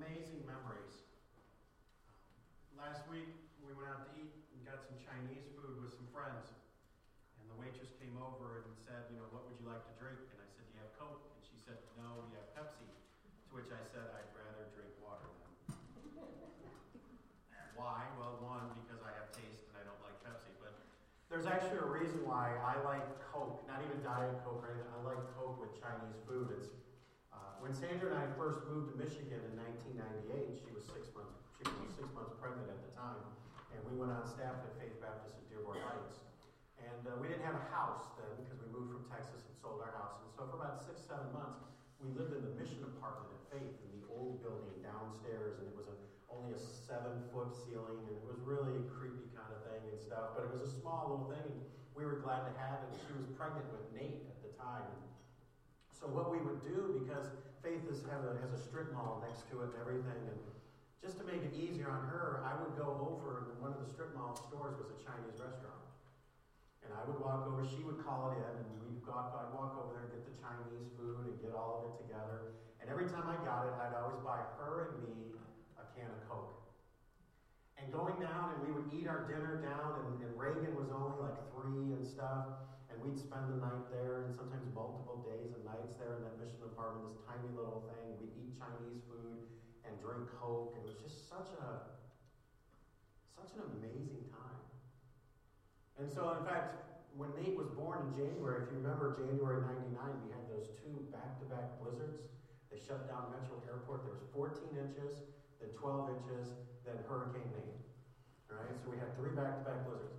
amazing memories. Last week, we went out to eat and got some Chinese food with some friends. And the waitress came over and said, You know, what would you like to drink? And I said, Do you have Coke? And she said, No, we have Pepsi. To which I said, I'd rather drink water then. why? Well, one, because I have taste and I don't like Pepsi. But there's actually a reason why I like Coke, not even Diet Coke or anything. I like Coke with Chinese food. It's when Sandra and I first moved to Michigan in 1998, she was six months she was six months pregnant at the time, and we went on staff at Faith Baptist in Dearborn Heights. And uh, we didn't have a house then because we moved from Texas and sold our house. And so for about six, seven months, we lived in the mission apartment at Faith in the old building downstairs, and it was a, only a seven foot ceiling, and it was really a creepy kind of thing and stuff. But it was a small little thing, and we were glad to have it. She was pregnant with Nate at the time. So what we would do, because Faith is, a, has a strip mall next to it and everything, and just to make it easier on her, I would go over, and one of the strip mall stores was a Chinese restaurant. And I would walk over, she would call it in, and we'd go, I'd walk over there and get the Chinese food and get all of it together. And every time I got it, I'd always buy her and me a can of Coke. And going down, and we would eat our dinner down, and, and Reagan was only like three and stuff. And we'd spend the night there, and sometimes multiple days and nights there in that mission apartment, this tiny little thing. We'd eat Chinese food and drink Coke. And it was just such a such an amazing time. And so, in fact, when Nate was born in January, if you remember January 99, we had those two back to back blizzards. They shut down Metro Airport. There was 14 inches, then 12 inches, then Hurricane Nate. Right, so we had three back to back blizzards.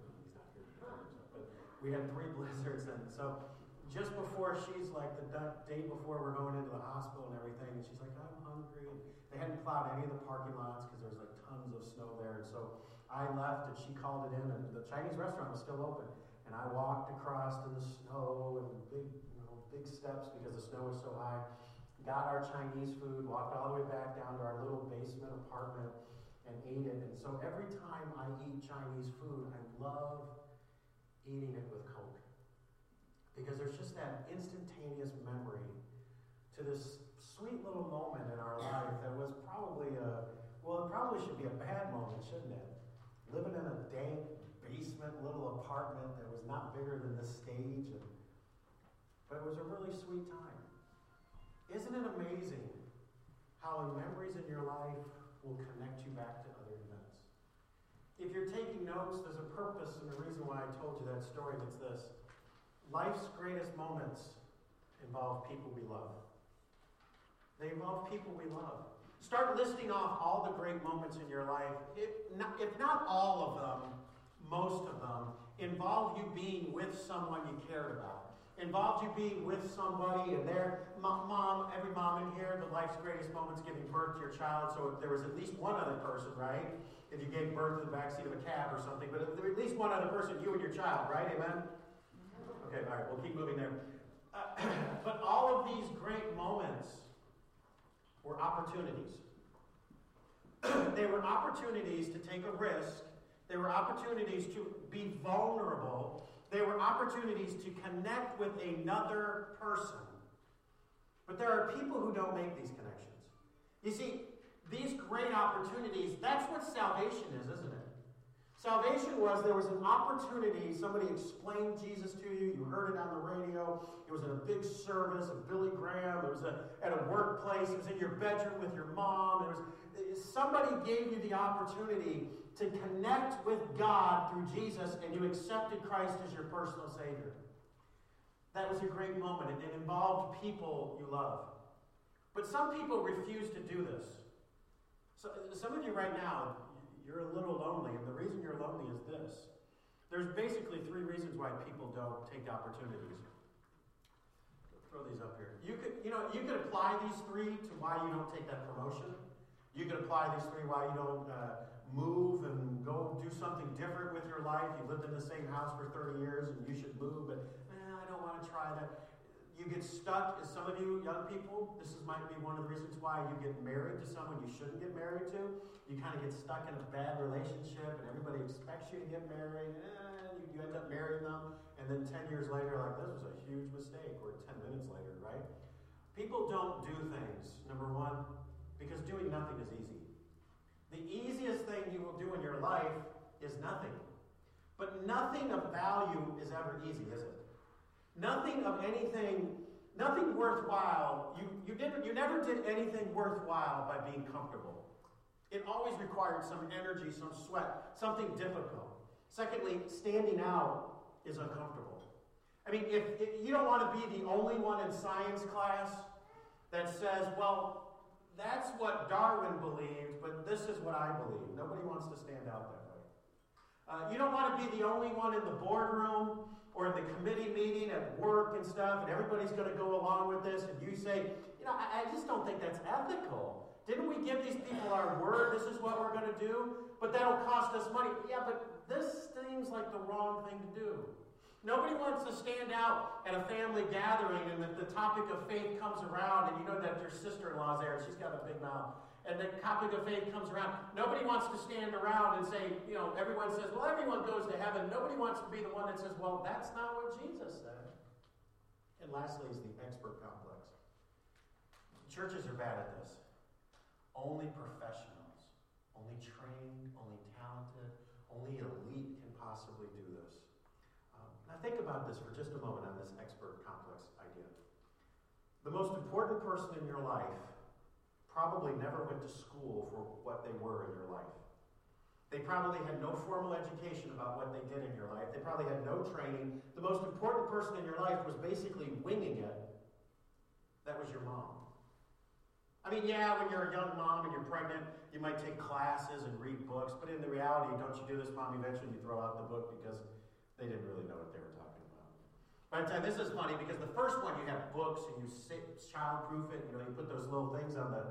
He's not here, but we had three blizzards. And so, just before she's like the day before we're going into the hospital and everything, and she's like, I'm hungry. And they hadn't plowed any of the parking lots because there was like tons of snow there. And so I left and she called it in, and the Chinese restaurant was still open. And I walked across in the snow and big, you know, big steps because the snow was so high. Got our Chinese food, walked all the way back down to our little basement apartment and ate it. And so every time I eat Chinese food, I love eating it with Coke. Because there's just that instantaneous memory to this sweet little moment in our life that was probably a, well, it probably should be a bad moment, shouldn't it? Living in a dank basement little apartment that was not bigger than this stage, and, but it was a really sweet time. Isn't it amazing how memories in your life will connect you back to? If you're taking notes, there's a purpose and a reason why I told you that story, and it's this. Life's greatest moments involve people we love. They involve people we love. Start listing off all the great moments in your life. If not, if not all of them, most of them involve you being with someone you cared about. Involved you being with somebody and their mom, every mom in here, the life's greatest moments giving birth to your child. So there was at least one other person, right? If you gave birth to the backseat of a cab or something, but at least one other person, you and your child, right? Amen? Okay, all right, we'll keep moving there. Uh, but all of these great moments were opportunities. they were opportunities to take a risk. They were opportunities to be vulnerable. They were opportunities to connect with another person. But there are people who don't make these connections. You see, these great opportunities, that's what salvation is, isn't it? Salvation was there was an opportunity, somebody explained Jesus to you, you heard it on the radio, it was in a big service of Billy Graham, it was a, at a workplace, it was in your bedroom with your mom, it was somebody gave you the opportunity to connect with God through Jesus and you accepted Christ as your personal Savior. That was a great moment. It, it involved people you love. But some people refuse to do this. So, some of you right now, you're a little lonely, and the reason you're lonely is this. There's basically three reasons why people don't take opportunities. Throw these up here. You could, you know, you could apply these three to why you don't take that promotion. You could apply these three why you don't uh, move and go do something different with your life. You lived in the same house for 30 years and you should move, but eh, I don't want to try that you get stuck, as some of you young people, this is, might be one of the reasons why you get married to someone you shouldn't get married to. You kind of get stuck in a bad relationship and everybody expects you to get married. And you, you end up marrying them. And then 10 years later, like, this was a huge mistake. Or 10 minutes later, right? People don't do things, number one, because doing nothing is easy. The easiest thing you will do in your life is nothing. But nothing of value is ever easy, is it? Nothing of anything, nothing worthwhile. You, you, didn't, you never did anything worthwhile by being comfortable. It always required some energy, some sweat, something difficult. Secondly, standing out is uncomfortable. I mean, if, if you don't want to be the only one in science class that says, well, that's what Darwin believed, but this is what I believe. Nobody wants to stand out that way. Uh, you don't want to be the only one in the boardroom or in the committee meeting at work and stuff, and everybody's going to go along with this, and you say, you know, I, I just don't think that's ethical. Didn't we give these people our word? This is what we're going to do? But that'll cost us money. Yeah, but this seems like the wrong thing to do. Nobody wants to stand out at a family gathering and the, the topic of faith comes around, and you know that your sister in law's there, and she's got a big mouth. And the topic of faith comes around. Nobody wants to stand around and say, you know, everyone says, well, everyone goes to heaven. Nobody wants to be the one that says, well, that's not what Jesus said. And lastly is the expert complex. Churches are bad at this. Only professionals, only trained, only talented, only elite can possibly do this. Um, now, think about this for just a moment on this expert complex idea. The most important person in your life probably never went to school for what they were in your life. They probably had no formal education about what they did in your life. They probably had no training. The most important person in your life was basically winging it. That was your mom. I mean, yeah, when you're a young mom and you're pregnant, you might take classes and read books, but in the reality, don't you do this, mom? Eventually, you throw out the book because they didn't really know what they were talking about. By the time, this is funny because the first one you have books and you sit child-proof it. You know, you put those little things on the,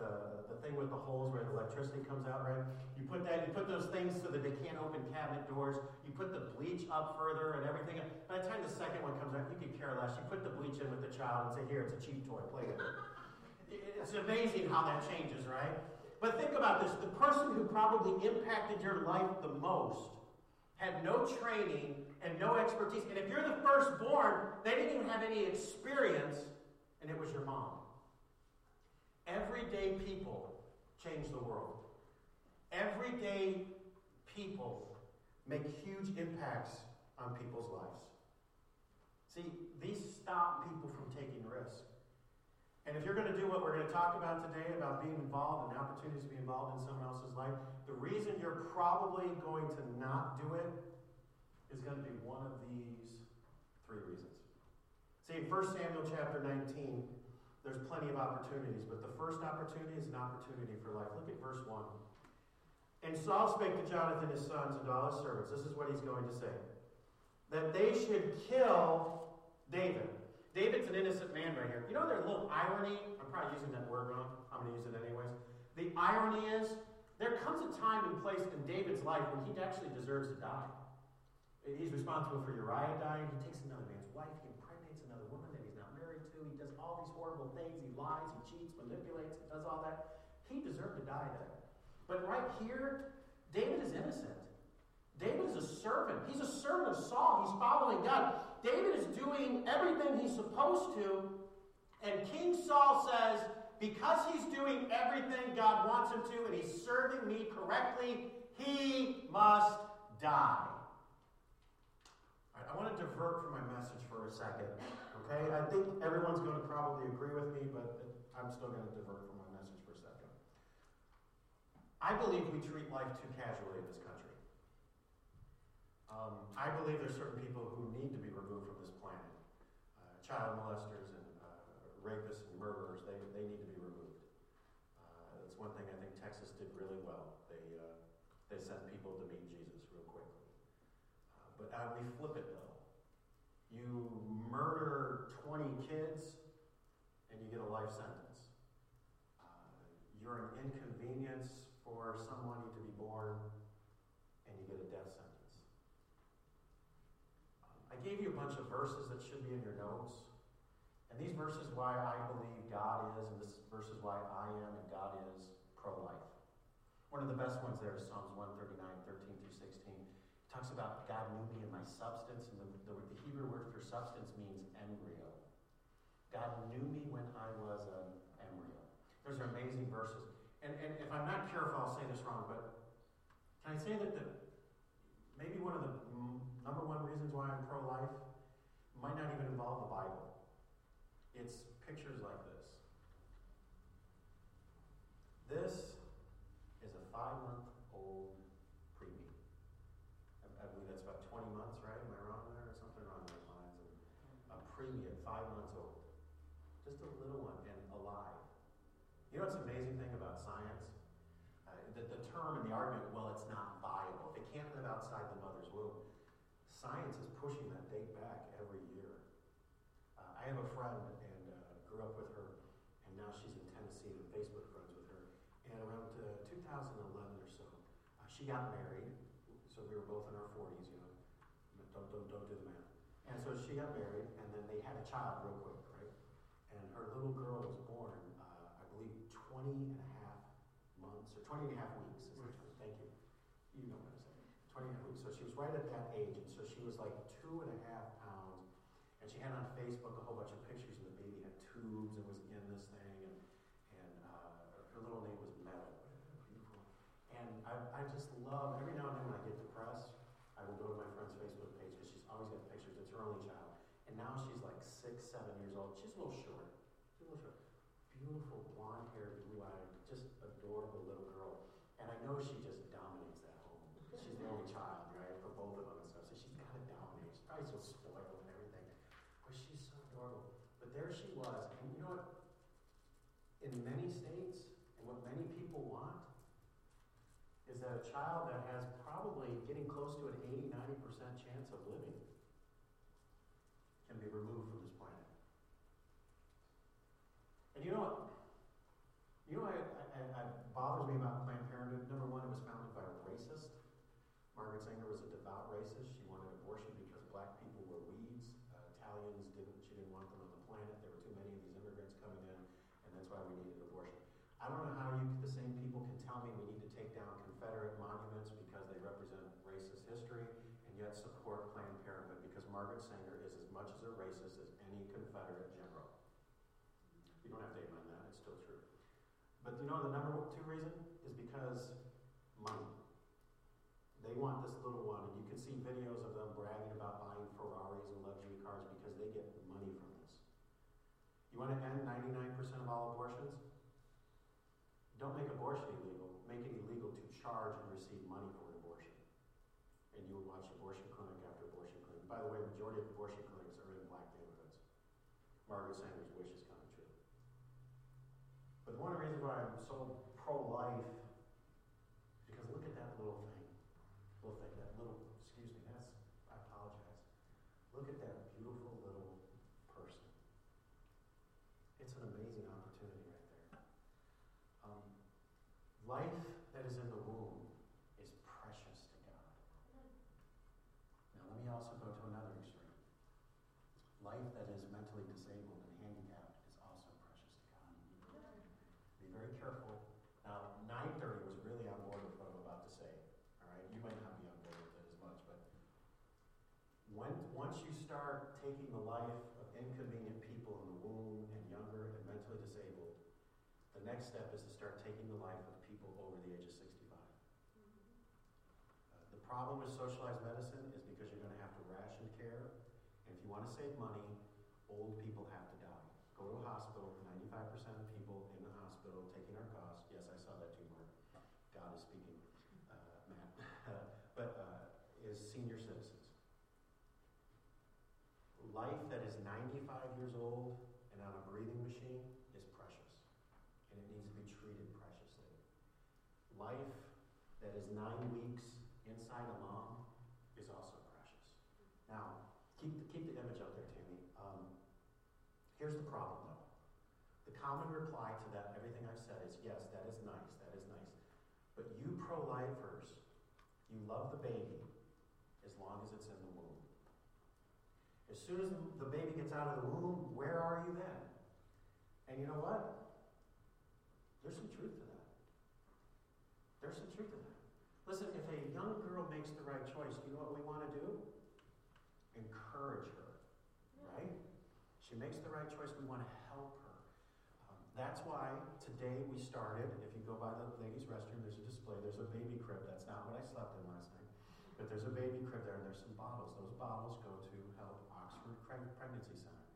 the the thing with the holes where the electricity comes out, right? You put that, you put those things so that they can't open cabinet doors. You put the bleach up further and everything. By the time the second one comes out, you can care less. You put the bleach in with the child and say, "Here, it's a cheap toy. Play with it." It's amazing how that changes, right? But think about this the person who probably impacted your life the most had no training and no expertise. And if you're the firstborn, they didn't even have any experience, and it was your mom. Everyday people change the world. Everyday people make huge impacts on people's lives. See, these stop people from taking risks. And if you're going to do what we're going to talk about today about being involved and opportunities to be involved in someone else's life, the reason you're probably going to not do it is going to be one of these three reasons. See, in 1 Samuel chapter 19, there's plenty of opportunities, but the first opportunity is an opportunity for life. Look at verse 1. And Saul spake to Jonathan his sons and all his servants. This is what he's going to say that they should kill David David's an innocent man right here. You know, there's a little irony. I'm probably using that word wrong. I'm going to use it anyways. The irony is, there comes a time and place in David's life when he actually deserves to die. He's responsible for Uriah dying. He takes another man's wife. He impregnates another woman that he's not married to. He does all these horrible things. He lies, he cheats, manipulates, he does all that. He deserved to die there. But right here, David is innocent. David is a servant. He's a servant of Saul. He's following God. David is doing everything he's supposed to, and King Saul says, because he's doing everything God wants him to and he's serving me correctly, he must die. Right, I want to divert from my message for a second. Okay? I think everyone's going to probably agree with me, but I'm still going to divert from my message for a second. I believe we treat life too casually in this country. Um, I believe there's certain people who need to be removed from this planet. Uh, child molesters and uh, rapists and murderers, they, they need to be removed. Uh, that's one thing I think Texas did really well. They, uh, they sent people to meet Jesus real quickly. Uh, but uh, we flip it though. You murder 20 kids and you get a life sentence. you're an inconvenience for someone to be born verses that should be in your notes. And these verses why I believe God is, and this verses why I am and God is pro life. One of the best ones there is Psalms 139, 13 through 16. It talks about God knew me in my substance, and the, the, the Hebrew word for substance means embryo. God knew me when I was an embryo. Those are amazing verses. And, and if I'm not careful, I'll say this wrong, but can I say that the, maybe one of the number one reasons why I'm pro life might not even involve the Bible. It's pictures like this. This is a five month got married, so we were both in our 40s, you know. Don't, don't, don't do the math. And so she got married, and then they had a child real quick, right? And her little girl was beautiful blonde haired, blue eyed, just adorable little girl. And I know she just dominates that home. She's the only child, right, for both of them and stuff. So she's got to dominate. She's probably so spoiled and everything. But she's so adorable. But there she was. And you know what? In many states, and what many people want is that a child that has know the number two reason is because money. They want this little one, and you can see videos of them bragging about buying Ferraris and luxury cars because they get money from this. You want to end 99% of all abortions? Don't make abortion illegal. Make it illegal to charge and receive money for an abortion. And you would watch abortion clinic after abortion clinic. By the way, majority of abortion clinics are in black neighborhoods. Margaret Sanger's wish is coming. But one reason why I'm so pro life, because look at that little thing. Here's the problem, though. The common reply to that, everything I've said, is yes, that is nice, that is nice. But you pro lifers, you love the baby as long as it's in the womb. As soon as the baby gets out of the womb, where are you then? And you know what? There's some truth to that. There's some truth to that. Listen, if a young girl makes the right choice, you know what we want to do? Encourage her, right? She makes the right choice. We want to help her. Um, that's why today we started. If you go by the ladies' restroom, there's a display. There's a baby crib. That's not what I slept in last night. But there's a baby crib there, and there's some bottles. Those bottles go to help Oxford Pregnancy Center.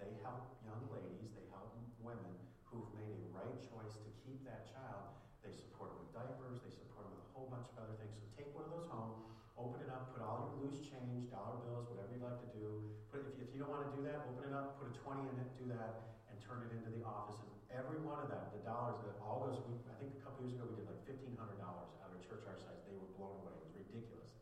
They help young ladies, they help women who've made a right choice to keep that child. They support them with diapers, they support them with a whole bunch of other things. So take one of those home, open it up, put all your loose change, dollar bills, whatever you like to do, Put, if, if you don't want to do that, open it up, put a 20 in it, do that, and turn it into the office. And every one of that, the dollars that all goes, we, I think a couple years ago we did like $1,500 out of a church our size. They were blown away. It was ridiculous.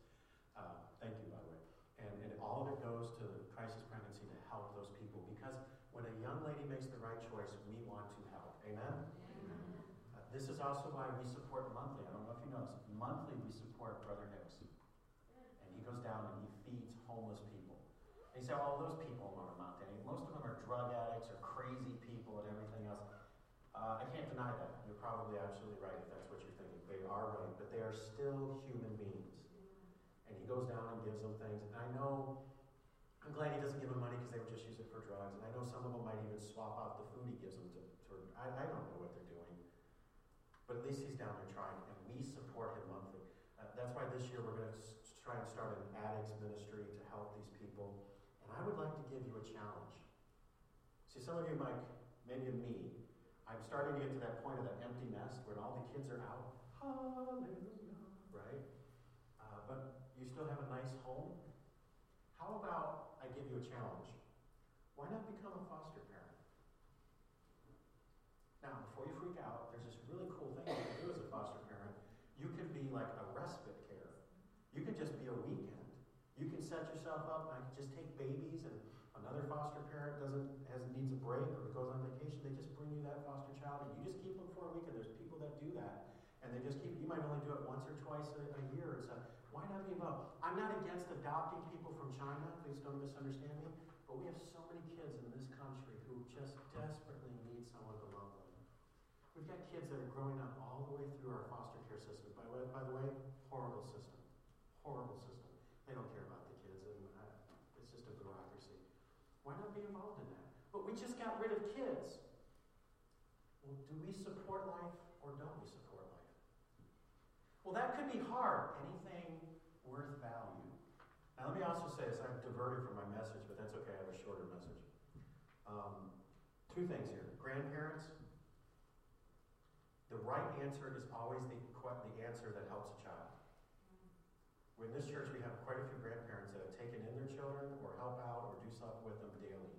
Uh, thank you, by the way. And, and all of it goes to crisis pregnancy to help those people because when a young lady makes the right choice, we want to help. Amen? Amen. Uh, this is also why we support monthly. I don't know if you know this. Monthly, we support Brother Hicks. And he goes down and he feeds homeless people. You say, oh, those people are not any. Most of them are drug addicts or crazy people and everything else. Uh, I can't deny that. You're probably absolutely right if that's what you're thinking. They are right, but they are still human beings. And he goes down and gives them things. And I know I'm glad he doesn't give them money because they would just use it for drugs. And I know some of them might even swap out the food he gives them to, to I, I don't know what they're doing. But at least he's down there trying, and we support him monthly. Uh, that's why this year we're going to s- try and start an addicts ministry to help these people. And I would like to give you a challenge. See, some of you might, maybe me, I'm starting to get to that point of that empty nest where all the kids are out. Hallelujah, right? Uh, but you still have a nice home. How about I give you a challenge. Why not become a foster parent? Now, before you freak out, there's this really cool thing you can do as a foster parent. You can be like a respite care. You can just be a weekend. You can set yourself up and I can just take babies and another foster parent doesn't has needs a break or goes on vacation, they just bring you that foster child and you just keep them for a week and There's people that do that. And they just keep you might only do it once or twice a, a year. It's a, why not be involved? I'm not against adopting people from China, please don't misunderstand me, but we have so many kids in this country who just desperately need someone to love them. We've got kids that are growing up all the way through our foster care system. By, by the way, horrible system. Horrible system. They don't care about the kids, and uh, it's just a bureaucracy. Why not be involved in that? But we just got rid of kids. Well, do we support life or don't we support life? Well, that could be hard. Anything worth value. Now, let me also say this. I've diverted from my message, but that's okay. I have a shorter message. Um, two things here. Grandparents, the right answer is always the, the answer that helps a child. In this church, we have quite a few grandparents that have taken in their children or help out or do something with them daily.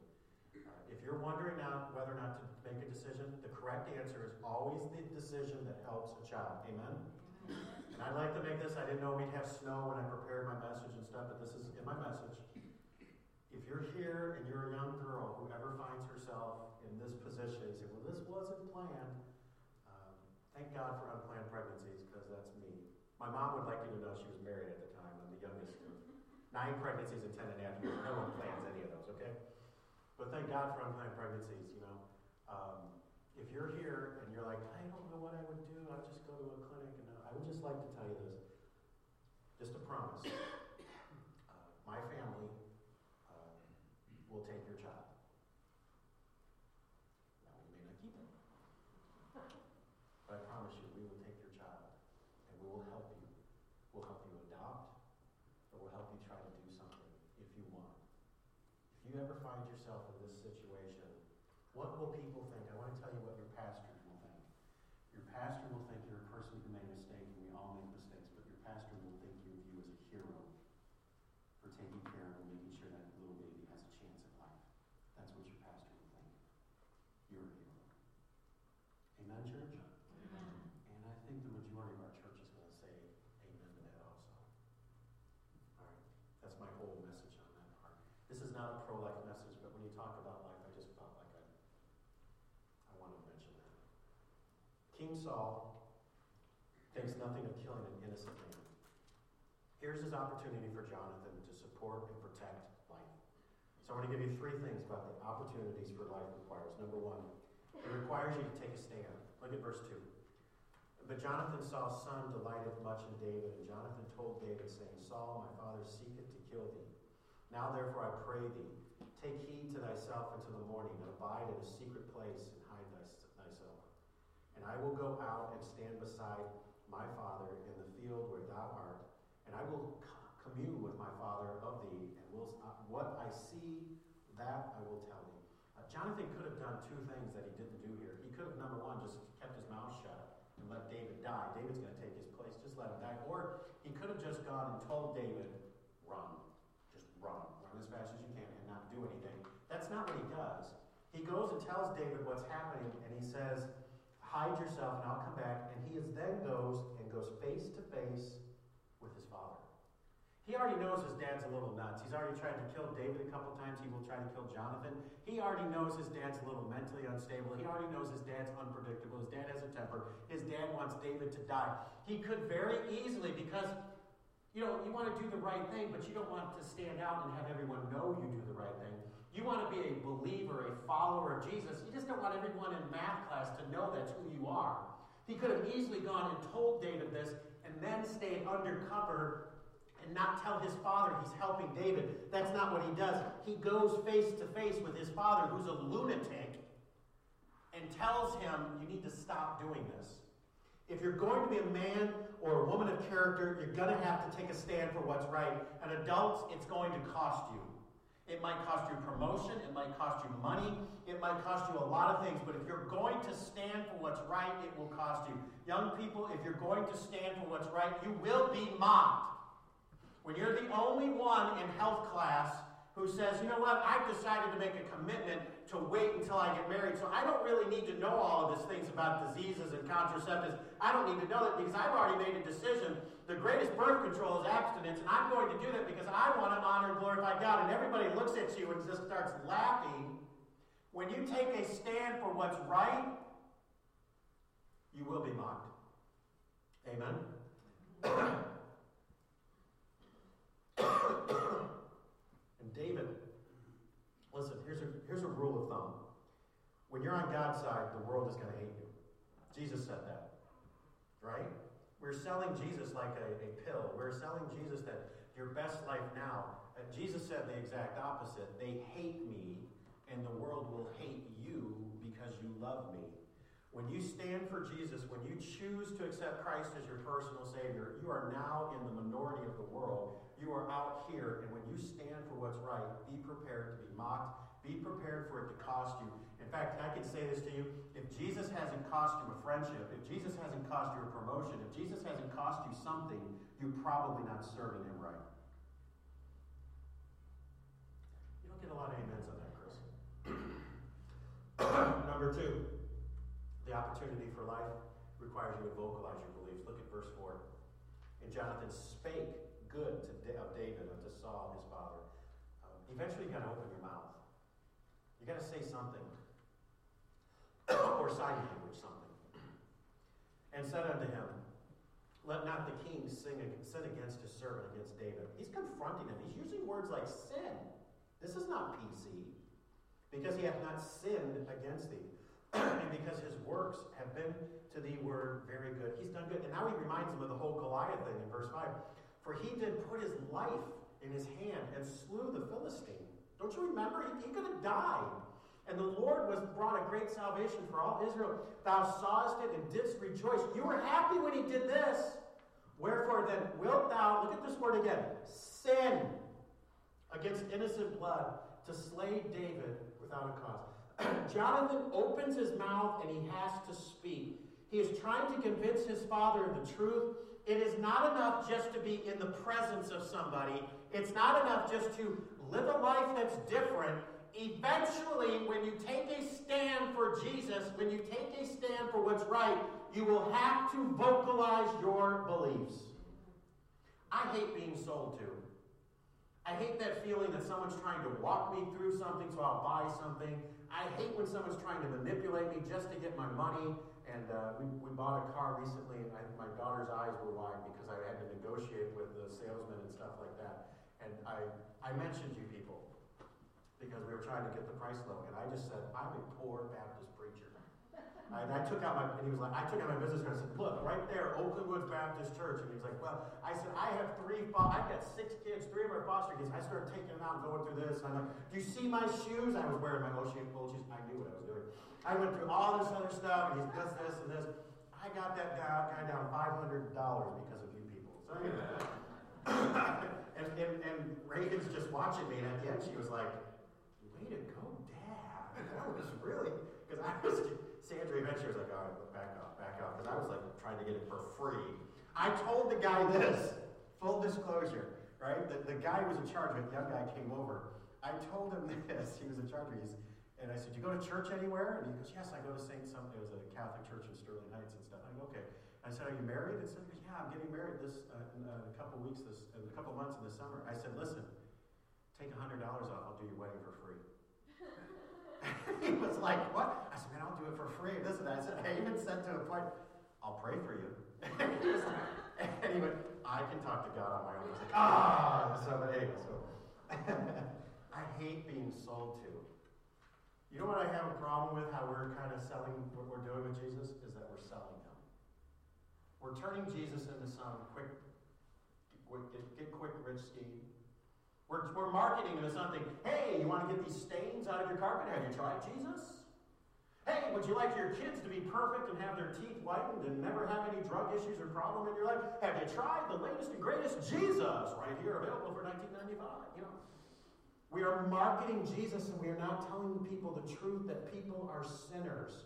Uh, if you're wondering now whether or not to make a decision, the correct answer is always the decision that helps a child. Amen? And I'd like to make this, I didn't know we'd have snow when I prepared my message and stuff, but this is in my message. If you're here and you're a young girl who ever finds herself in this position, you say, well, this wasn't planned. Um, thank God for unplanned pregnancies, because that's me. My mom would like you to know she was married at the time. I'm the youngest of nine pregnancies in ten and a half years. No one plans any of those, okay? But thank God for unplanned pregnancies, you know. Um, if you're here and you're like, I don't know what I would do, I'd just go to a clinic and I would just like to tell you this. Just a promise. Uh, my family uh, will take your child. Now, we may not keep it. But I promise you, we will take your child and we will help you. We'll help you adopt, or we'll help you try to do something if you want. If you ever find yourself in this situation, what will people think? I want to tell you what your pastors will think. Your pastor will think you're a person who made a mistake, and we all make mistakes, but your pastor will think of you as a hero for taking care of and making sure that little baby has a chance at life. That's what your pastor will think. You're a hero. Amen, church? Amen. And I think the majority of our church is going to say amen to that also. All right. That's my whole message on that part. This is not a pro life message, but when you talk about life, I just felt like I, I want to mention that. King Saul thinks nothing of killing an innocent man. Here's his opportunity for Jonathan to support and protect life. So I want to give you three things about the opportunities for life requires. Number one, it requires you to take a stand. Look at verse 2. But Jonathan saw Saul's son delighted much in David, and Jonathan told David, saying, Saul, my father seeketh to kill thee. Now therefore I pray thee, take heed to thyself until the morning, and abide in a secret place, and hide thyself. And I will go out and stand beside my Father in the field where thou art, will commune with my Father of thee, and will, uh, what I see, that I will tell thee. Uh, Jonathan could have done two things that he didn't do here. He could have, number one, just kept his mouth shut and let David die. David's going to take his place. Just let him die. Or he could have just gone and told David, run. Just run. Run as fast as you can and not do anything. That's not what he does. He goes and tells David what's happening, and he says, hide yourself and I'll come back. And he is, then goes and goes face to face. He already knows his dad's a little nuts. He's already tried to kill David a couple times. He will try to kill Jonathan. He already knows his dad's a little mentally unstable. He already knows his dad's unpredictable. His dad has a temper. His dad wants David to die. He could very easily, because you know, you want to do the right thing, but you don't want to stand out and have everyone know you do the right thing. You want to be a believer, a follower of Jesus. You just don't want everyone in math class to know that's who you are. He could have easily gone and told David this and then stayed undercover and not tell his father he's helping David. That's not what he does. He goes face to face with his father, who's a lunatic, and tells him, You need to stop doing this. If you're going to be a man or a woman of character, you're going to have to take a stand for what's right. And adults, it's going to cost you. It might cost you promotion, it might cost you money, it might cost you a lot of things, but if you're going to stand for what's right, it will cost you. Young people, if you're going to stand for what's right, you will be mocked. When you're the only one in health class who says, you know what, I've decided to make a commitment to wait until I get married, so I don't really need to know all of these things about diseases and contraceptives. I don't need to know that because I've already made a decision. The greatest birth control is abstinence, and I'm going to do that because I want to honor and glorify God. And everybody looks at you and just starts laughing. When you take a stand for what's right, you will be mocked. Amen. and David, listen, here's a, here's a rule of thumb. When you're on God's side, the world is going to hate you. Jesus said that. Right? We're selling Jesus like a, a pill. We're selling Jesus that your best life now. Uh, Jesus said the exact opposite. They hate me, and the world will hate you because you love me. When you stand for Jesus, when you choose to accept Christ as your personal Savior, you are now in the minority of the world. You are out here, and when you stand for what's right, be prepared to be mocked. Be prepared for it to cost you. In fact, I can say this to you if Jesus hasn't cost you a friendship, if Jesus hasn't cost you a promotion, if Jesus hasn't cost you something, you're probably not serving Him right. You don't get a lot of amens on that, Chris. Number two. The opportunity for life requires you to vocalize your beliefs. Look at verse 4. And Jonathan spake good to, of David unto Saul, his father. Um, eventually, you've got to open your mouth. You've got to say something. or sign language, something. And said unto him, Let not the king sing, sin against his servant, against David. He's confronting him. He's using words like sin. This is not PC. Because he hath not sinned against thee. And because his works have been to thee were very good. He's done good. And now he reminds him of the whole Goliath thing in verse 5. For he did put his life in his hand and slew the Philistine. Don't you remember? He, he could have died. And the Lord was brought a great salvation for all Israel. Thou sawest it and didst rejoice. You were happy when he did this. Wherefore then wilt thou, look at this word again, sin against innocent blood to slay David without a cause. Jonathan opens his mouth and he has to speak. He is trying to convince his father of the truth. It is not enough just to be in the presence of somebody. It's not enough just to live a life that's different. Eventually, when you take a stand for Jesus, when you take a stand for what's right, you will have to vocalize your beliefs. I hate being sold to. I hate that feeling that someone's trying to walk me through something so I'll buy something. I hate when someone's trying to manipulate me just to get my money. And uh, we, we bought a car recently, and I, my daughter's eyes were wide because I had to negotiate with the salesman and stuff like that. And I, I mentioned you people because we were trying to get the price low. And I just said, I'm a poor Baptist preacher. And I took out my, and he was like, I took out my business card and said, look, right there, Oakland Woods Baptist Church. And he was like, well, I said, I have three, I've got six kids, three of our foster kids. I started taking them out and going through this. And I'm like, do you see my shoes? I was wearing my Ocean Gold shoes. I knew what I was doing. I went through all this other stuff, and he does this and this. I got that guy down $500 because of you people. So anyway, and, and, and Reagan's just watching me, and at the end she was like, way to go, Dad. That was really, because I was, Sandra eventually was like, all right, back off, back off, because I was like trying to get it for free. I told the guy this, full disclosure, right? The, the guy who was in charge, the young guy came over. I told him this, he was in charge, he's, and I said, you go to church anywhere? And he goes, yes, I go to St. Something. It was a Catholic church in Sterling Heights and stuff. I go, okay. I said, are you married? And he said, yeah, I'm getting married this uh, in uh, a couple weeks, this in a couple months in the summer. I said, listen, take a hundred dollars off. I'll do your wedding for free. he was like, what? I said, man, I'll do it for free. Listen, I said, I even said to point, I'll pray for you. and he went, I can talk to God on my own. I was like, ah. So, but so I hate being sold to. You know what I have a problem with? How we're kind of selling what we're doing with Jesus is that we're selling him. We're turning Jesus into some quick, quick get, get quick rich scheme. We're, we're marketing him as something. Hey, you want to get these stains out of your carpet? Have you tried Jesus? Hey, would you like your kids to be perfect and have their teeth whitened and never have any drug issues or problem in your life? Have you tried the latest and greatest Jesus right here available for 1995? You know. We are marketing Jesus and we are not telling people the truth that people are sinners.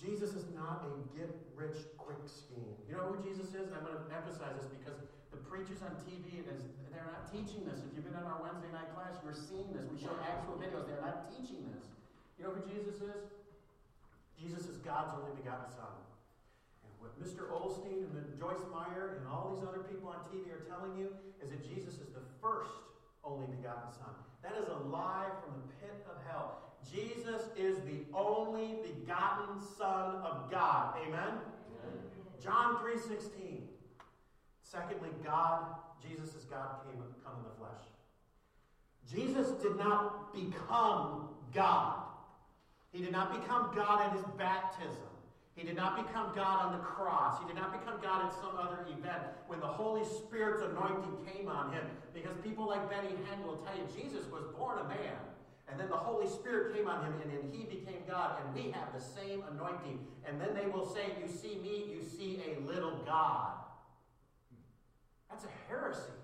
Jesus is not a get rich quick scheme. You know who Jesus is? I'm going to emphasize this because the preachers on TV, and they're not teaching this. If you've been in our Wednesday night class, you're seeing this. We show actual videos. They're not teaching this. You know who Jesus is? Jesus is God's only begotten Son. And what Mr. Osteen and then Joyce Meyer and all these other people on TV are telling you is that Jesus is the first only begotten Son. That is a lie from the pit of hell. Jesus is the only begotten Son of God. Amen? Amen. John 3.16. Secondly, God, Jesus is God came come in the flesh. Jesus did not become God. He did not become God at his baptism. He did not become God on the cross. He did not become God at some other event when the Holy Spirit's anointing came on him. Because people like Benny Hinn will tell you Jesus was born a man. And then the Holy Spirit came on him and then he became God. And we have the same anointing. And then they will say, You see me, you see a little God. That's a heresy.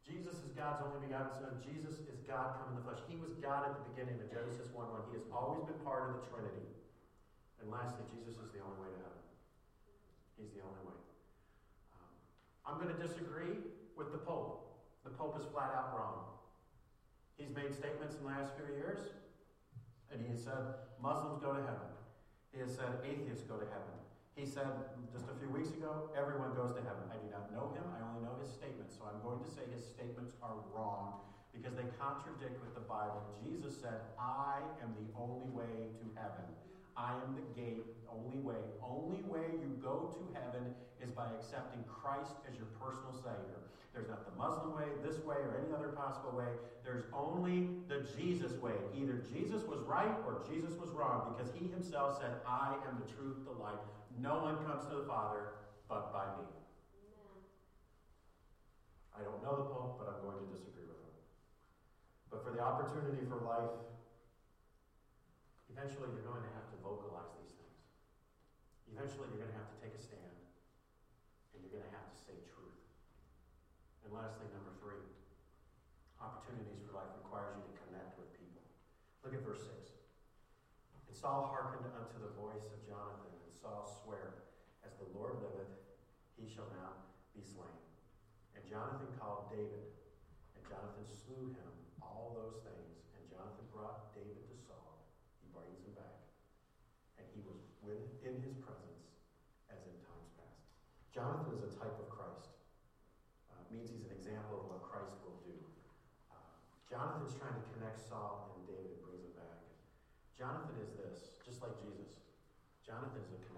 Jesus is God's only begotten Son. Jesus is God come in the flesh. He was God at the beginning of Genesis 1 1. He has always been part of the Trinity. And lastly, Jesus is the only way to heaven. He's the only way. Um, I'm going to disagree with the Pope. The Pope is flat out wrong. He's made statements in the last few years, and he has said Muslims go to heaven. He has said atheists go to heaven. He said just a few weeks ago, everyone goes to heaven. I do not know him, I only know his statements. So I'm going to say his statements are wrong because they contradict with the Bible. Jesus said, I am the only way to heaven. I am the gate, only way. Only way you go to heaven is by accepting Christ as your personal Savior. There's not the Muslim way, this way, or any other possible way. There's only the Jesus way. Either Jesus was right or Jesus was wrong because he himself said, I am the truth, the life. No one comes to the Father but by me. I don't know the Pope, but I'm going to disagree with him. But for the opportunity for life, eventually you're going to have to vocalize these things. Eventually you're going to have to take a stand, and you're going to have to say truth. And lastly, number three, opportunities for life requires you to connect with people. Look at verse 6. And Saul hearkened unto the voice of Jonathan, Saul swear, As the Lord liveth, he shall not be slain. And Jonathan called David, and Jonathan slew him all those things. And Jonathan brought David to Saul. He brings him back. And he was within his presence as in times past. Jonathan is a type of Christ. Uh, means he's an example of what Christ will do. Uh, Jonathan's trying to connect Saul and David and brings him back. Jonathan is this, just like Jesus. Jonathan is a.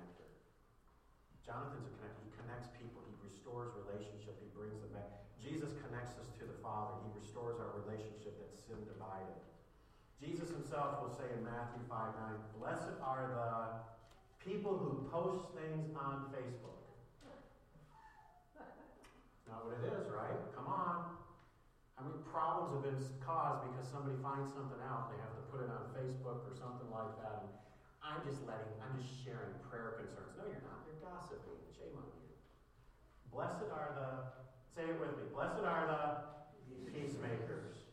Jonathan's a connector. He connects people. He restores relationship. He brings them back. Jesus connects us to the Father. He restores our relationship that sin divided. Jesus himself will say in Matthew 5 9, Blessed are the people who post things on Facebook. Not what it is, right? Come on. How many problems have been caused because somebody finds something out? They have to put it on Facebook or something like that. I'm just letting, I'm just sharing prayer concerns. No, you're not. You're gossiping. Shame on you. Blessed are the, say it with me, blessed are the peacemakers,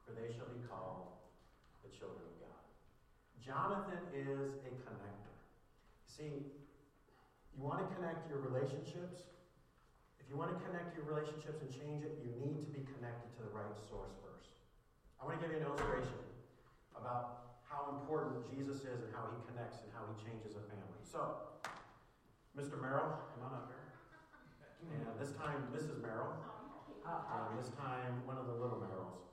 for they shall be called the children of God. Jonathan is a connector. See, you want to connect your relationships? If you want to connect your relationships and change it, you need to be connected to the right source first. I want to give you an illustration about how important Jesus is and how he connects and how he changes a family. So, Mr. Merrill, come on up here. And this time, Mrs. Merrill. And this time, one of the little Merrills.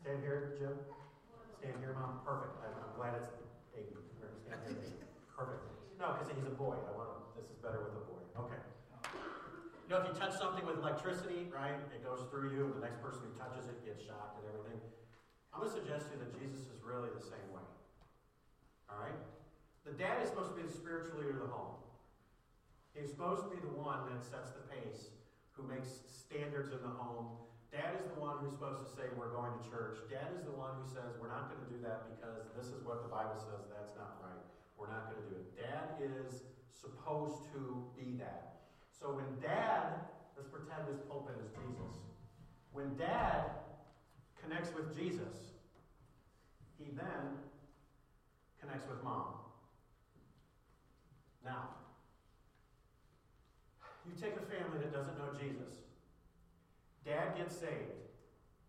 Stand here, Jim. Stand here, Mom. Perfect. I'm, glad it's Aiden. Stand here. Perfect. No, because he's a boy. I want him. This is better with a boy. Okay. You know, if you touch something with electricity, right, it goes through you, and the next person who touches it gets shocked and everything. I'm going to suggest to you that Jesus is really the same way. All right? The dad is supposed to be the spiritual leader of the home. He's supposed to be the one that sets the pace, who makes standards in the home. Dad is the one who's supposed to say, We're going to church. Dad is the one who says, We're not going to do that because this is what the Bible says, that's not right. We're not going to do it. Dad is supposed to be that. So when dad, let's pretend this pulpit is Jesus. When dad connects with Jesus, he then connects with mom. Now, you take a family that doesn't know Jesus. Dad gets saved.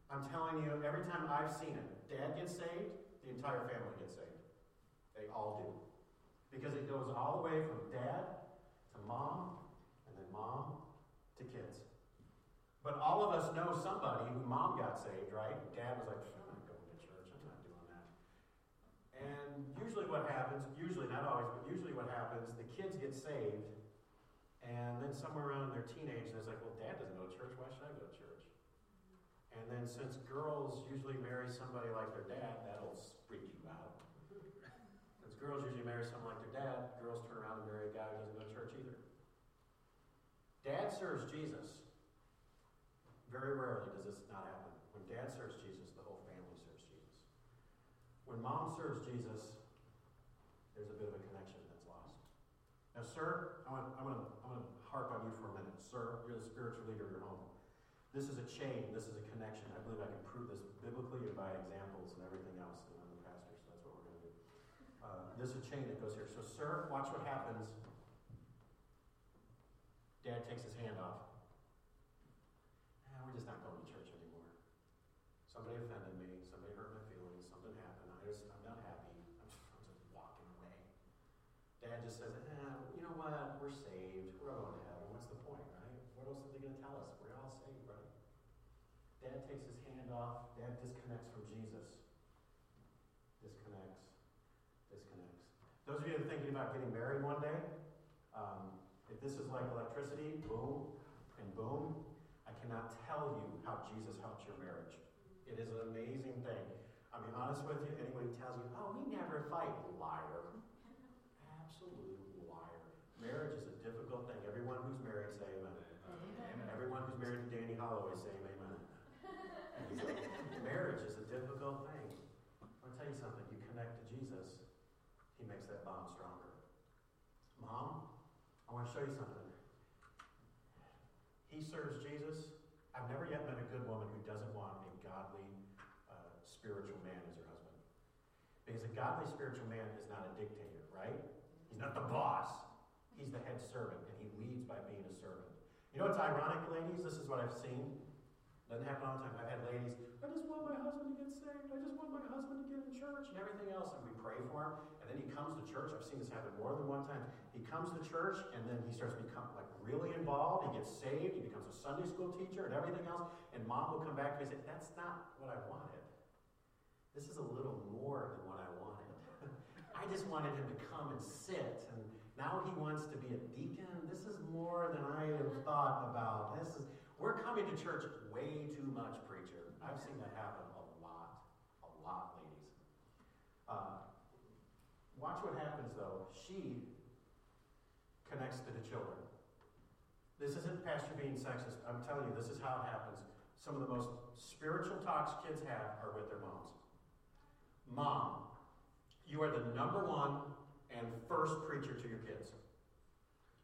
I'm telling you, every time I've seen it, dad gets saved, the entire family gets saved. They all do. Because it goes all the way from dad to mom, and then mom to kids. But all of us know somebody who mom got saved, right? Dad was like, I'm not going to church, I'm not doing that. And usually what happens, usually, not always, but usually what happens, the kids get saved, and then somewhere around their teenage, it's like, well, dad doesn't go to church, why should I go to church? And then since girls usually marry somebody like their dad, that'll freak you out. Since girls usually marry someone like their dad, girls turn around and marry a guy who doesn't go to church either. Dad serves Jesus. Very rarely does this not happen. When dad serves Jesus, the whole family serves Jesus. When mom serves Jesus, there's a bit of a connection that's lost. Now, sir, I want, I'm going to I'm going to harp on you for a minute. Sir, you're the spiritual leader of your home. This is a chain. This is a connection. I believe I can prove this biblically and by examples and everything else. And I'm the pastor, so that's what we're going to do. Uh, this is a chain that goes here. So, sir, watch what happens. Dad takes his hand off. We're just not going to church anymore. Somebody offended me. Somebody hurt my feelings. Something happened. I just, I'm not happy. I'm just, I'm just walking away. Dad just says, ah, you know what? We're saved. We're going to heaven. What's the point, right? What else are they going to tell us? We're all saved, right? Dad takes his hand off. Dad disconnects from Jesus. Disconnects. Disconnects. Those of you that are thinking about getting married one day, um, if this is like electricity, boom and boom, cannot tell you how Jesus helps your marriage. It is an amazing thing. I'll be honest with you, anybody tells you, oh, we never fight, liar. Absolute liar. Marriage is a difficult thing. Everyone who's married say amen. amen. Everyone who's married to Danny Holloway say amen. marriage is a difficult thing. I want to tell you something. You connect to Jesus, he makes that bond stronger. Mom, I want to show you something. He serves Jesus. I've never yet met a good woman who doesn't want a godly, uh, spiritual man as her husband. Because a godly spiritual man is not a dictator, right? He's not the boss. He's the head servant, and he leads by being a servant. You know what's ironic, ladies? This is what I've seen. Doesn't happen all the time. I've had ladies, I just want my husband to get saved. I just want my husband to get in church and everything else. And we pray for him. Then he comes to church. I've seen this happen more than one time. He comes to church and then he starts to become like really involved. He gets saved. He becomes a Sunday school teacher and everything else. And mom will come back to me and say, That's not what I wanted. This is a little more than what I wanted. I just wanted him to come and sit. And now he wants to be a deacon. This is more than I have thought about. This is we're coming to church way too much, preacher. I've seen that happen a lot. A lot, ladies. Watch what happens, though. She connects to the children. This isn't pastor being sexist. I'm telling you, this is how it happens. Some of the most spiritual talks kids have are with their moms. Mom, you are the number one and first preacher to your kids.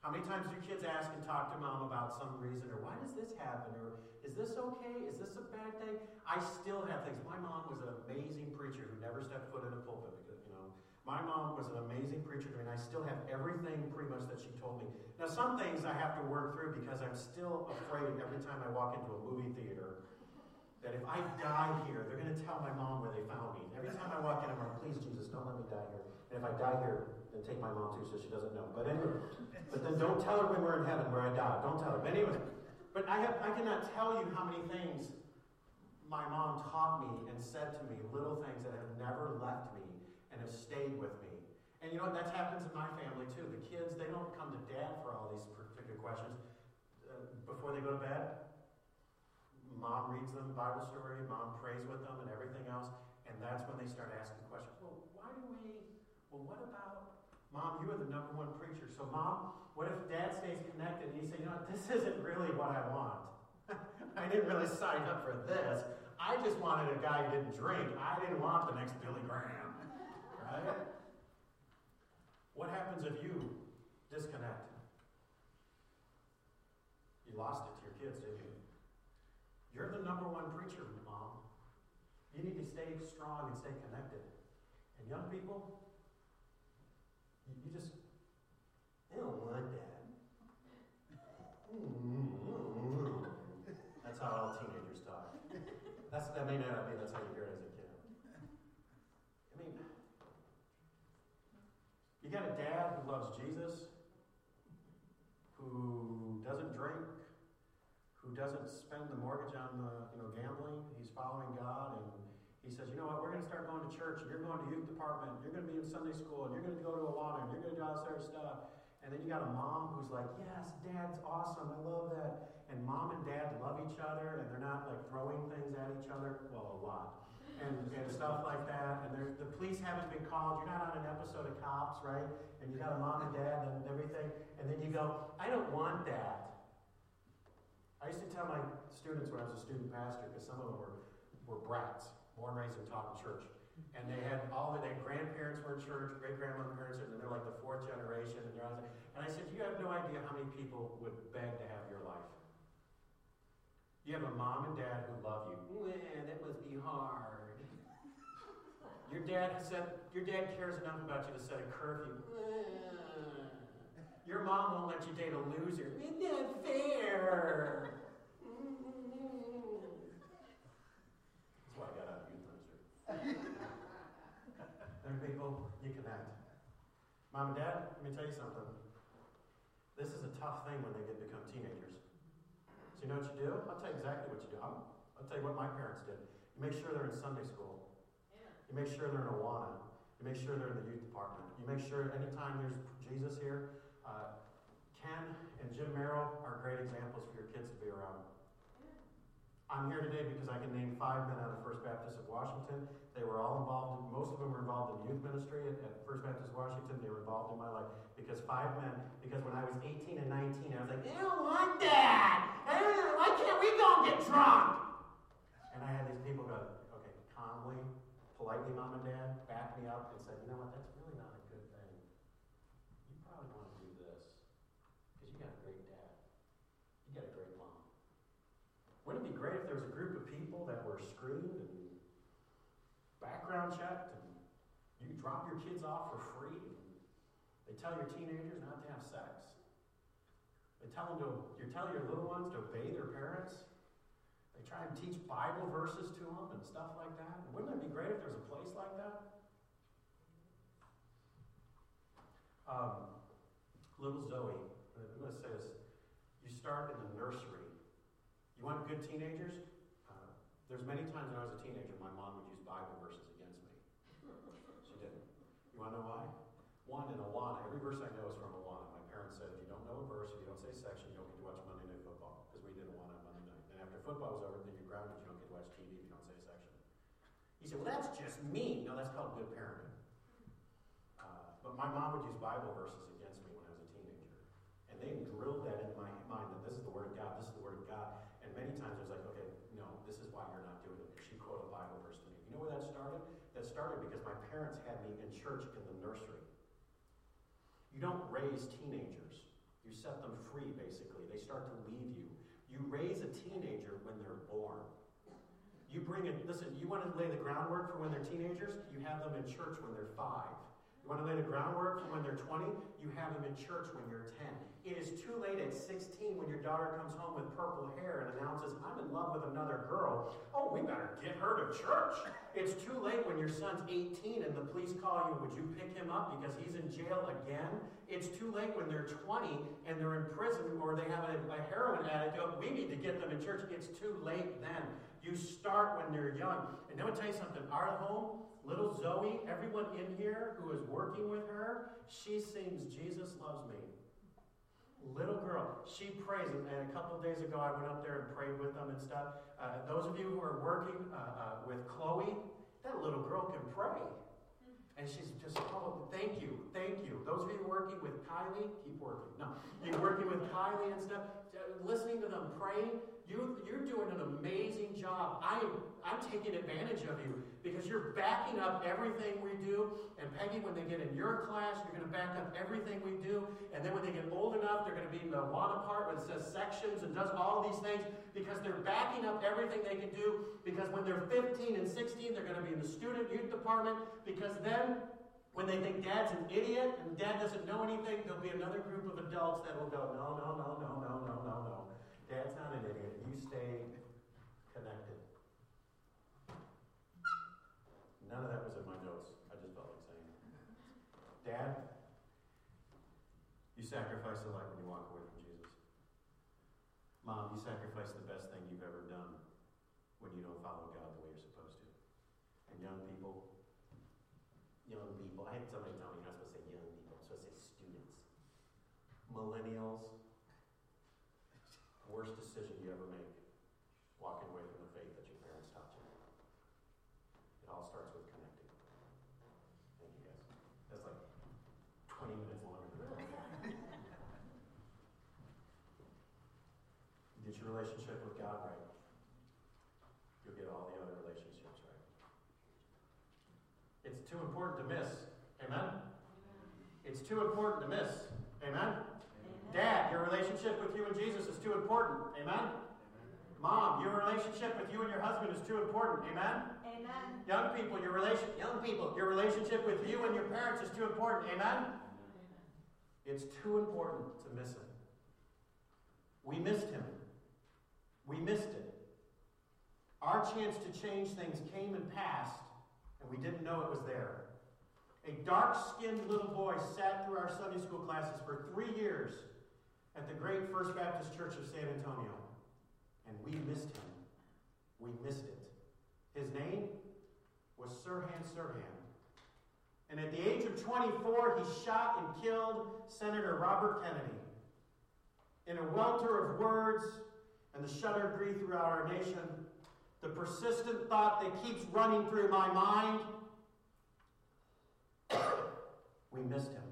How many times do kids ask and talk to mom about some reason, or why does this happen, or is this okay? Is this a bad thing? I still have things. My mom was an amazing preacher who never stepped foot in a pulpit. Because, my mom was an amazing preacher to me, and I still have everything pretty much that she told me. Now, some things I have to work through because I'm still afraid every time I walk into a movie theater that if I die here, they're going to tell my mom where they found me. Every time I walk in, I'm like, please, Jesus, don't let me die here. And if I die here, then take my mom too so she doesn't know. But anyway, but then don't tell her when we're in heaven where I die. Don't tell her. But anyway, but I, have, I cannot tell you how many things my mom taught me and said to me, little things that have never left me and have stayed with me. And you know what? That happens in my family too. The kids, they don't come to dad for all these particular questions uh, before they go to bed Mom reads them Bible story, mom prays with them, and everything else. And that's when they start asking questions. Well, why do we? Well, what about? Mom, you are the number one preacher. So, mom, what if dad stays connected and you say, you know what, this isn't really what I want? I didn't really sign up for this. I just wanted a guy who didn't drink. I didn't want the next Billy Graham. Right? What happens if you disconnect? You lost it to your kids, didn't you? You're the number one preacher, mom. You need to stay strong and stay connected. And young people, you, you just, they don't want that. That's how all teenagers talk. That's, that may not be, that's how you hear it as a kid. I mean, you got a dad who loves Jesus, who doesn't drink, who doesn't spend the mortgage on the, you know, gambling. He's following God, and he says, you know what, we're going to start going to church, you're going to youth department, you're going to be in Sunday school, and you're going to go to Awana, and you're going to do all this other stuff. And then you got a mom who's like, yes, dad's awesome, I love that. And mom and dad love each other, and they're not like throwing things at each other, well, a lot. And, and stuff like that. And the police haven't been called. You're not on an episode of Cops, right? And you got a mom and dad and everything. And then you go, I don't want that. I used to tell my students when I was a student pastor, because some of them were, were brats, born, raised, and taught in church. And they had all of their grandparents were in church, great grandparents, and they're like the fourth generation. And, they're and I said, You have no idea how many people would beg to have your life. You have a mom and dad who love you. Man, that must be hard. Your dad said your dad cares enough about you to set a curfew. Your mom won't let you date a loser. Isn't that fair? That's why I got out of youth ministry. There are people, you connect. Mom and dad, let me tell you something. This is a tough thing when they get become teenagers. So you know what you do? I'll tell you exactly what you do. I'll, I'll tell you what my parents did. You make sure they're in Sunday school. Yeah. You make sure they're in Awana. You make sure they're in the youth department. You make sure anytime there's Jesus here, uh, Ken and Jim Merrill are great examples for your kids to be around. I'm here today because I can name five men out of First Baptist of Washington. They were all involved, most of them were involved in youth ministry at, at First Baptist of Washington. They were involved in my life because five men, because when I was 18 and 19, I was like, I don't want that. Why can't we go and get drunk? And I had these people go, okay, calmly, politely, mom and dad, back me up and said, you know what, that's really not a good thing. You probably want to do this because you got a great dad. You got a great mom. Wouldn't it be great if there was a group of were screened and background checked and you drop your kids off for free they tell your teenagers not to have sex? They tell them to, you tell your little ones to obey their parents. They try and teach Bible verses to them and stuff like that. Wouldn't it be great if there was a place like that? Um, little Zoe, I'm going to say this. You start in the nursery. You want good teenagers? There's many times when I was a teenager, my mom would use Bible verses against me. She didn't. You want to know why? One, in Awana, every verse I know is from Awana. My parents said, if you don't know a verse, if you don't say section, you don't get to watch Monday Night Football, because we did Awana on Monday night. And after football was over, then you're grounded, you don't get to watch TV if you don't say section. He said, well, that's just mean. No, that's called good parenting. Uh, but my mom would use Bible verses against me when I was a teenager. And they drilled that into my mind that this is the Word of God, this is the Word of God. And many times I was like, okay, no, this is why you're not doing it. She quoted a Bible verse to me. You know where that started? Started because my parents had me in church in the nursery. You don't raise teenagers. You set them free, basically. They start to leave you. You raise a teenager when they're born. You bring it, listen, you want to lay the groundwork for when they're teenagers? You have them in church when they're five. You want to lay the groundwork for when they're 20? You have them in church when you're 10. It is too late at 16 when your daughter comes home with purple hair and announces, I'm in love with another girl. Oh, we better get her to church. It's too late when your son's 18 and the police call you, would you pick him up because he's in jail again? It's too late when they're 20 and they're in prison or they have a, a heroin addict. Oh, we need to get them in church. It's too late then. You start when they're young. And let me tell you something. Our home Little Zoe, everyone in here who is working with her, she sings Jesus Loves Me. Little girl, she prays. And a couple of days ago, I went up there and prayed with them and stuff. Uh, those of you who are working uh, uh, with Chloe, that little girl can pray. And she's just, oh, thank you, thank you. Those of you working with Kylie, keep working. No, you're working with Kylie and stuff, listening to them praying, you, you're doing an amazing job. I am, I'm taking advantage of you because you're backing up everything we do. And Peggy, when they get in your class, you're going to back up everything we do. And then when they get old enough, they're going to be in the one part that says sections and does all these things because they're backing up everything they can do. Because when they're 15 and 16, they're going to be in the student youth department because then when they think dad's an idiot and dad doesn't know anything, there'll be another group of adults that will go, no, no, no, no, no, Millennials, worst decision you ever make, walking away from the faith that your parents taught you. It all starts with connecting. Thank you guys. That's like 20 minutes longer than that. You get your relationship with God right. You'll get all the other relationships right. It's too important to miss. Amen? It's too important to miss. Amen? Dad, your relationship with you and Jesus is too important. Amen? Mom, your relationship with you and your husband is too important. Amen? Amen. Young people, your relation young people, your relationship with you and your parents is too important. Amen? It's too important to miss it. We missed him. We missed it. Our chance to change things came and passed, and we didn't know it was there. A dark skinned little boy sat through our Sunday school classes for three years at the great First Baptist Church of San Antonio. And we missed him. We missed it. His name was Sirhan Sirhan. And at the age of 24, he shot and killed Senator Robert Kennedy. In a welter of words and the shudder breathed throughout our nation, the persistent thought that keeps running through my mind we missed him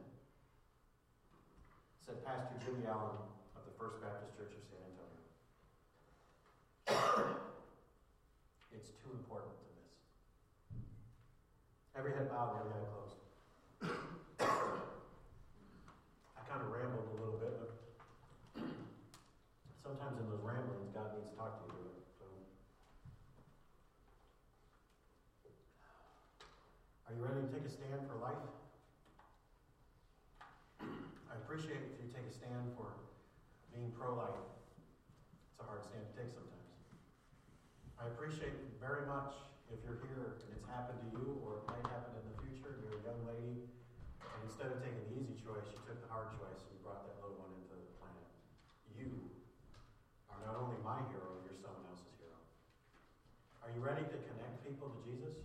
said Pastor Jimmy Allen of the First Baptist Church of San Antonio. it's too important to miss. Every head bowed, every eye closed. I kind of rambled a little bit, but sometimes in those ramblings, God needs to talk to you. So. Are you ready to take a stand for life? appreciate if you take a stand for being pro-life. It's a hard stand to take sometimes. I appreciate very much if you're here and it's happened to you or it might happen in the future, you're a young lady, and instead of taking the easy choice, you took the hard choice and you brought that little one into the planet. You are not only my hero, you're someone else's hero. Are you ready to connect people to Jesus?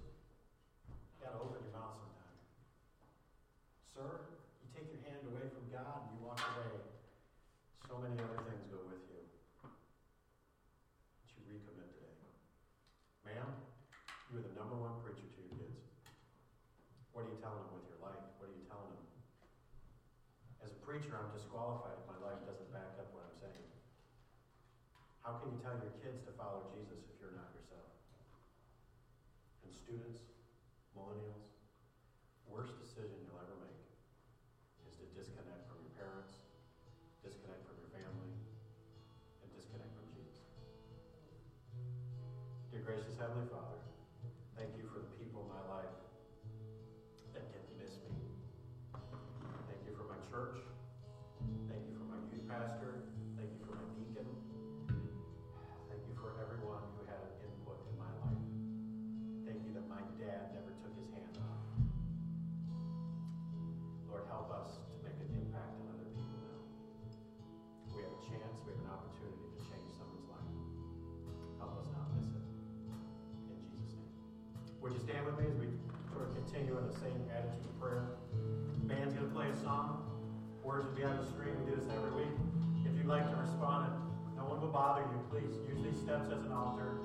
You gotta open your mouth sometime. Sir, you take your hand away from God and you walk away, so many other things go with you. That you recommit today. Ma'am, you are the number one preacher to your kids. What are you telling them with your life? What are you telling them? As a preacher, I'm disqualified if my life doesn't back up what I'm saying. How can you tell your kids to follow Jesus if you're not yourself? And students, song. Words will be on the screen. We do this every week. If you'd like to respond, no one will bother you. Please use these steps as an altar.